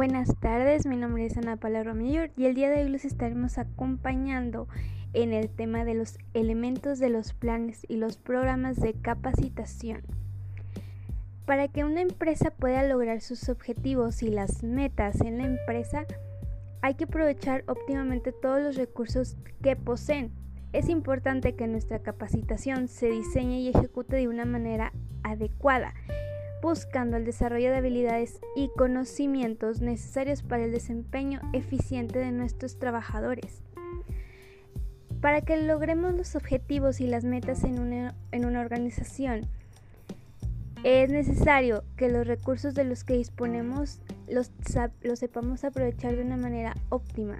Buenas tardes, mi nombre es Ana Paula Romillo y el día de hoy los estaremos acompañando en el tema de los elementos de los planes y los programas de capacitación. Para que una empresa pueda lograr sus objetivos y las metas en la empresa, hay que aprovechar óptimamente todos los recursos que poseen. Es importante que nuestra capacitación se diseñe y ejecute de una manera adecuada buscando el desarrollo de habilidades y conocimientos necesarios para el desempeño eficiente de nuestros trabajadores. Para que logremos los objetivos y las metas en una, organización, es necesario que los recursos de los que disponemos los, los sepamos aprovechar de una manera óptima.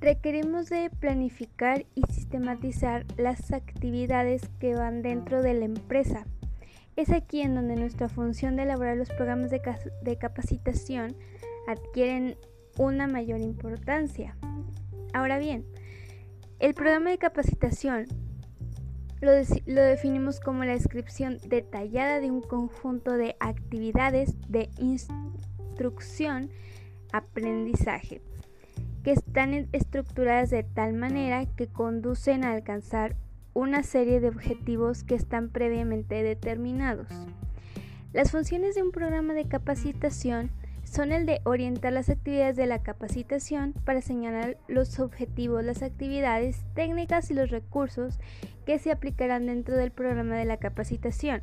Requerimos de planificar y sistematizar las actividades que van dentro de la empresa es aquí en donde nuestra función de elaborar los programas de, capacitación adquieren una mayor importancia. Ahora bien, el programa de capacitación lo, lo, definimos como la descripción detallada de un conjunto de actividades de instrucción, aprendizaje, que están estructuradas de tal manera que conducen a alcanzar una serie de objetivos que están previamente determinados. Las funciones de un programa de capacitación son el de orientar las actividades de la capacitación para señalar los objetivos, las actividades, técnicas y los recursos que se aplicarán dentro del programa de la capacitación.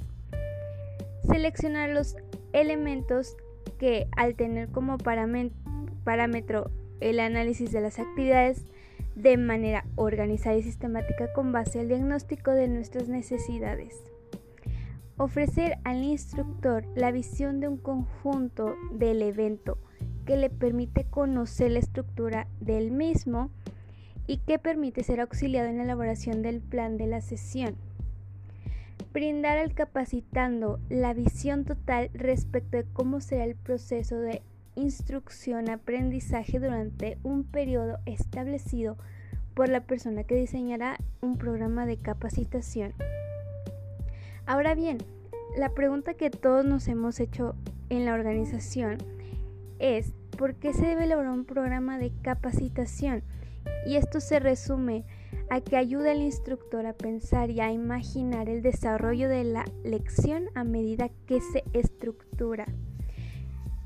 Seleccionar los elementos que, al tener como parámetro el análisis de las actividades, de manera organizada y sistemática con base al diagnóstico de nuestras necesidades. Ofrecer al instructor la visión de un conjunto del evento que le permite conocer la estructura del mismo y que permite ser auxiliado en la elaboración del plan de la sesión. Brindar al capacitando la visión total respecto de cómo será el proceso de instrucción-aprendizaje durante un periodo establecido por la persona que diseñará un programa de capacitación. Ahora bien, la pregunta que todos nos hemos hecho en la organización es ¿por qué se debe elaborar un programa de capacitación? Y esto se resume a que ayuda al instructor a pensar y a imaginar el desarrollo de la lección a medida que se estructura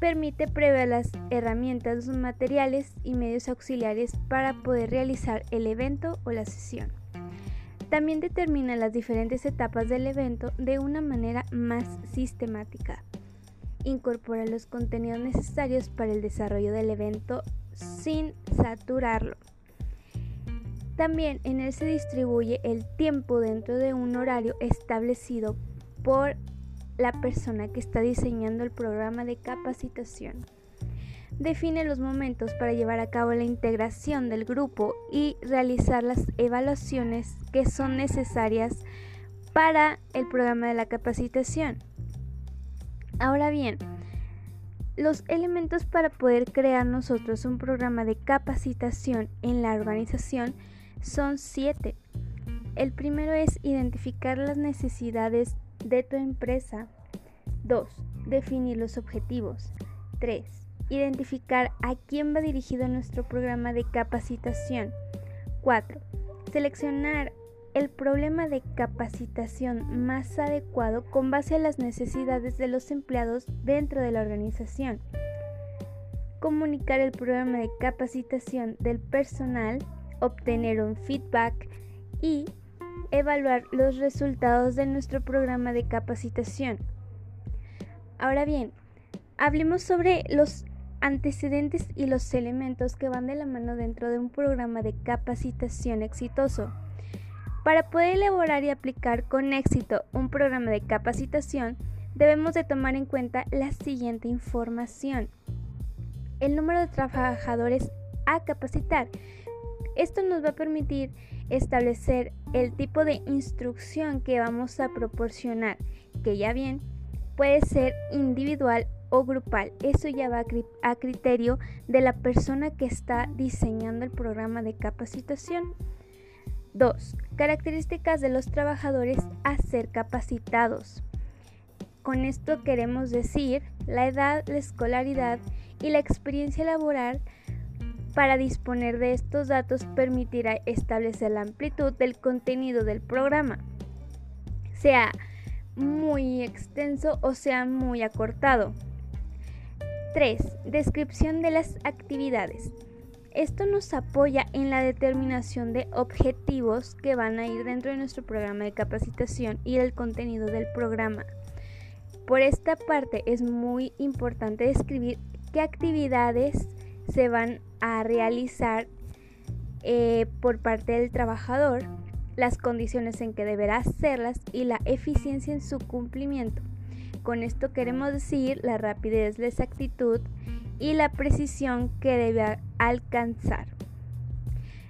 permite prever las herramientas, los materiales y medios auxiliares para poder realizar el evento o la sesión. También determina las diferentes etapas del evento de una manera más sistemática. Incorpora los contenidos necesarios para el desarrollo del evento sin saturarlo. También en él se distribuye el tiempo dentro de un horario establecido por la persona que está diseñando el programa de capacitación. Define los momentos para llevar a cabo la integración del grupo y realizar las evaluaciones que son necesarias para el programa de la capacitación. Ahora bien, los elementos para poder crear nosotros un programa de capacitación en la organización son siete. El primero es identificar las necesidades de tu empresa. 2. Definir los objetivos. 3. Identificar a quién va dirigido nuestro programa de capacitación. 4. Seleccionar el problema de capacitación más adecuado con base a las necesidades de los empleados dentro de la organización. Comunicar el programa de capacitación del personal, obtener un feedback y evaluar los resultados de nuestro programa de capacitación. Ahora bien, hablemos sobre los antecedentes y los elementos que van de la mano dentro de un programa de capacitación exitoso. Para poder elaborar y aplicar con éxito un programa de capacitación, debemos de tomar en cuenta la siguiente información. El número de trabajadores a capacitar. Esto nos va a permitir establecer el tipo de instrucción que vamos a proporcionar, que ya bien puede ser individual o grupal. Eso ya va a criterio de la persona que está diseñando el programa de capacitación. 2. Características de los trabajadores a ser capacitados. Con esto queremos decir la edad, la escolaridad y la experiencia laboral para disponer de estos datos permitirá establecer la amplitud del contenido del programa, sea muy extenso o sea muy acortado. 3. Descripción de las actividades. Esto nos apoya en la determinación de objetivos que van a ir dentro de nuestro programa de capacitación y el contenido del programa. Por esta parte es muy importante describir qué actividades se van a realizar eh, por parte del trabajador, las condiciones en que deberá hacerlas y la eficiencia en su cumplimiento. Con esto queremos decir la rapidez, la exactitud y la precisión que debe alcanzar.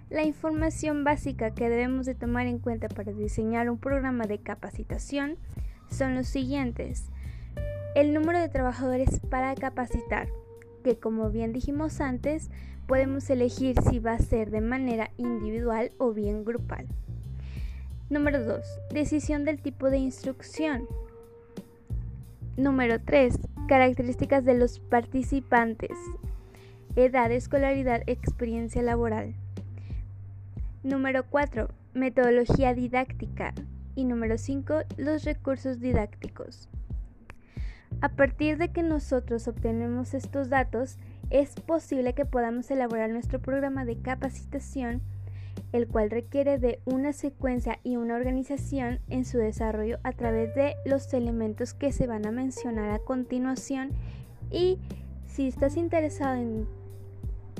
La información básica que debemos de tomar en cuenta para diseñar un programa de capacitación son los siguientes. El número de trabajadores para capacitar, que como bien dijimos antes, podemos elegir si va a ser de manera individual o bien grupal. Número 2. Decisión del tipo de instrucción. Número 3. Características de los participantes. Edad, escolaridad, experiencia laboral. Número 4. Metodología didáctica. Y número 5. Los recursos didácticos. A partir de que nosotros obtenemos estos datos, es posible que podamos elaborar nuestro programa de capacitación el cual requiere de una secuencia y una organización en su desarrollo a través de los elementos que se van a mencionar a continuación. Y si estás interesado en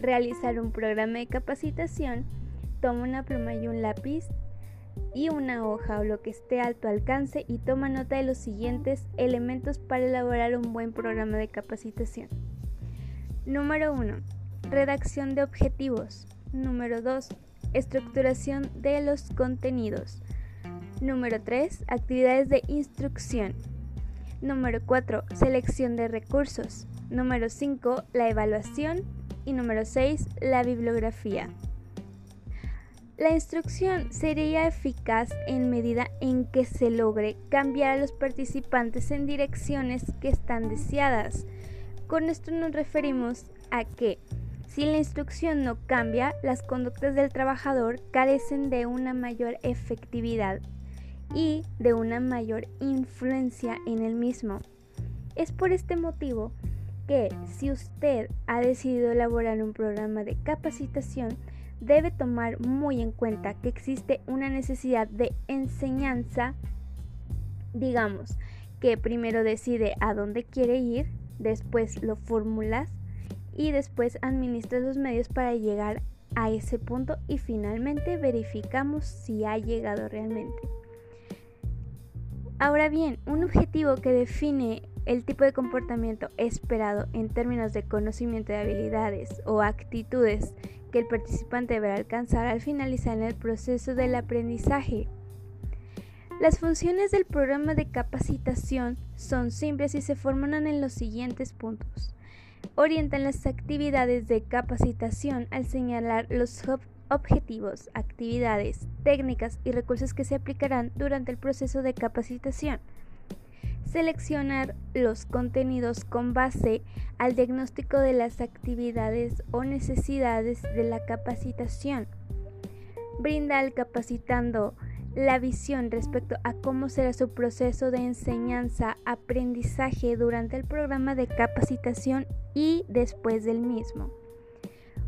realizar un programa de capacitación, toma una pluma y un lápiz y una hoja o lo que esté a tu alcance y toma nota de los siguientes elementos para elaborar un buen programa de capacitación. Número 1. Redacción de objetivos. Número 2 Estructuración de los contenidos. Número 3. Actividades de instrucción. Número 4. Selección de recursos. Número 5. La evaluación. Y número 6. La bibliografía. La instrucción sería eficaz en medida en que se logre cambiar a los participantes en direcciones que están deseadas. Con esto nos referimos a que si la instrucción no cambia, las conductas del trabajador carecen de una mayor efectividad y de una mayor influencia en el mismo. Es por este motivo que si usted ha decidido elaborar un programa de capacitación, debe tomar muy en cuenta que existe una necesidad de enseñanza, digamos, que primero decide a dónde quiere ir, después lo formulas y después administra los medios para llegar a ese punto y finalmente verificamos si ha llegado realmente. Ahora bien, un objetivo que define el tipo de comportamiento esperado en términos de conocimiento de habilidades o actitudes que el participante deberá alcanzar al finalizar en el proceso del aprendizaje. Las funciones del programa de capacitación son simples y se forman en los siguientes puntos orientan las actividades de capacitación al señalar los objetivos, actividades, técnicas y recursos que se aplicarán durante el proceso de capacitación. Seleccionar los contenidos con base al diagnóstico de las actividades o necesidades de la capacitación. Brinda al capacitando la visión respecto a cómo será su proceso de enseñanza-aprendizaje durante el programa de capacitación y después del mismo.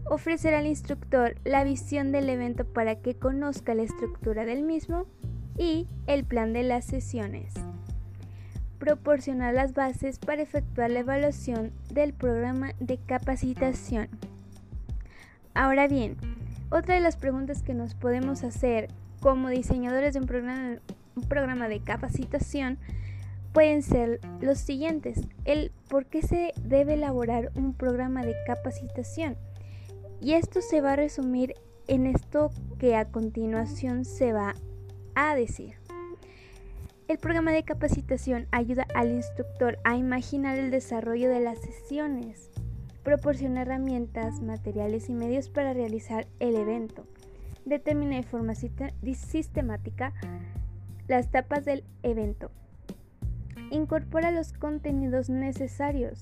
Ofrecer al instructor la visión del evento para que conozca la estructura del mismo y el plan de las sesiones. Proporcionar las bases para efectuar la evaluación del programa de capacitación. Ahora bien, otra de las preguntas que nos podemos hacer como diseñadores de un programa, un programa de capacitación pueden ser los siguientes. El por qué se debe elaborar un programa de capacitación. Y esto se va a resumir en esto que a continuación se va a decir. El programa de capacitación ayuda al instructor a imaginar el desarrollo de las sesiones, proporciona herramientas, materiales y medios para realizar el evento determina de forma sistemática las etapas del evento. Incorpora los contenidos necesarios.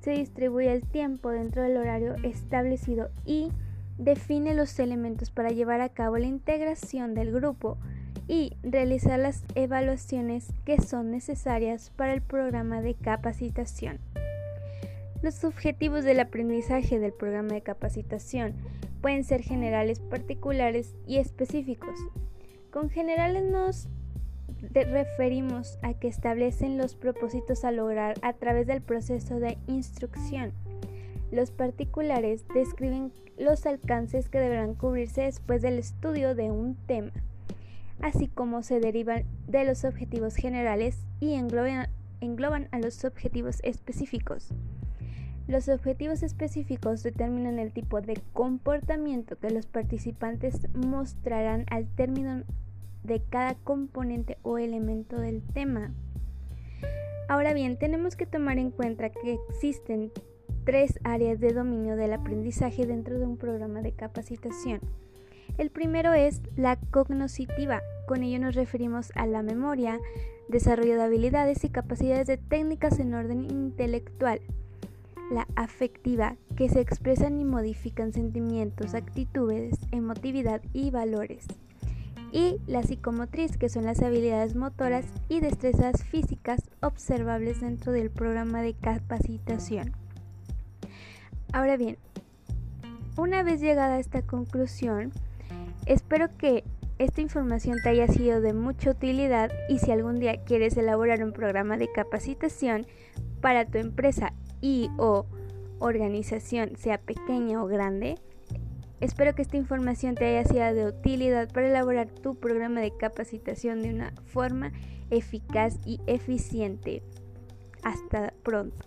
Se distribuye el tiempo dentro del horario establecido y define los elementos para llevar a cabo la integración del grupo y realizar las evaluaciones que son necesarias para el programa de capacitación. Los objetivos del aprendizaje del programa de capacitación pueden ser generales, particulares y específicos. Con generales nos referimos a que establecen los propósitos a lograr a través del proceso de instrucción. Los particulares describen los alcances que deberán cubrirse después del estudio de un tema así como se derivan de los objetivos generales y engloban, a los objetivos específicos. Los objetivos específicos determinan el tipo de comportamiento que los participantes mostrarán al término de cada componente o elemento del tema. Ahora bien, tenemos que tomar en cuenta que existen tres áreas de dominio del aprendizaje dentro de un programa de capacitación. El primero es la cognoscitiva. Con ello nos referimos a la memoria, desarrollo de habilidades y capacidades de técnicas en orden intelectual. La afectiva, que se expresan y modifican sentimientos, actitudes, emotividad y valores. Y la psicomotriz, que son las habilidades motoras y destrezas físicas observables dentro del programa de capacitación. Ahora bien, una vez llegada a esta conclusión, Espero que esta información te haya sido de mucha utilidad y si algún día quieres elaborar un programa de capacitación para tu empresa y o organización, sea pequeña o grande, espero que esta información te haya sido de utilidad para elaborar tu programa de capacitación de una forma eficaz y eficiente. Hasta pronto.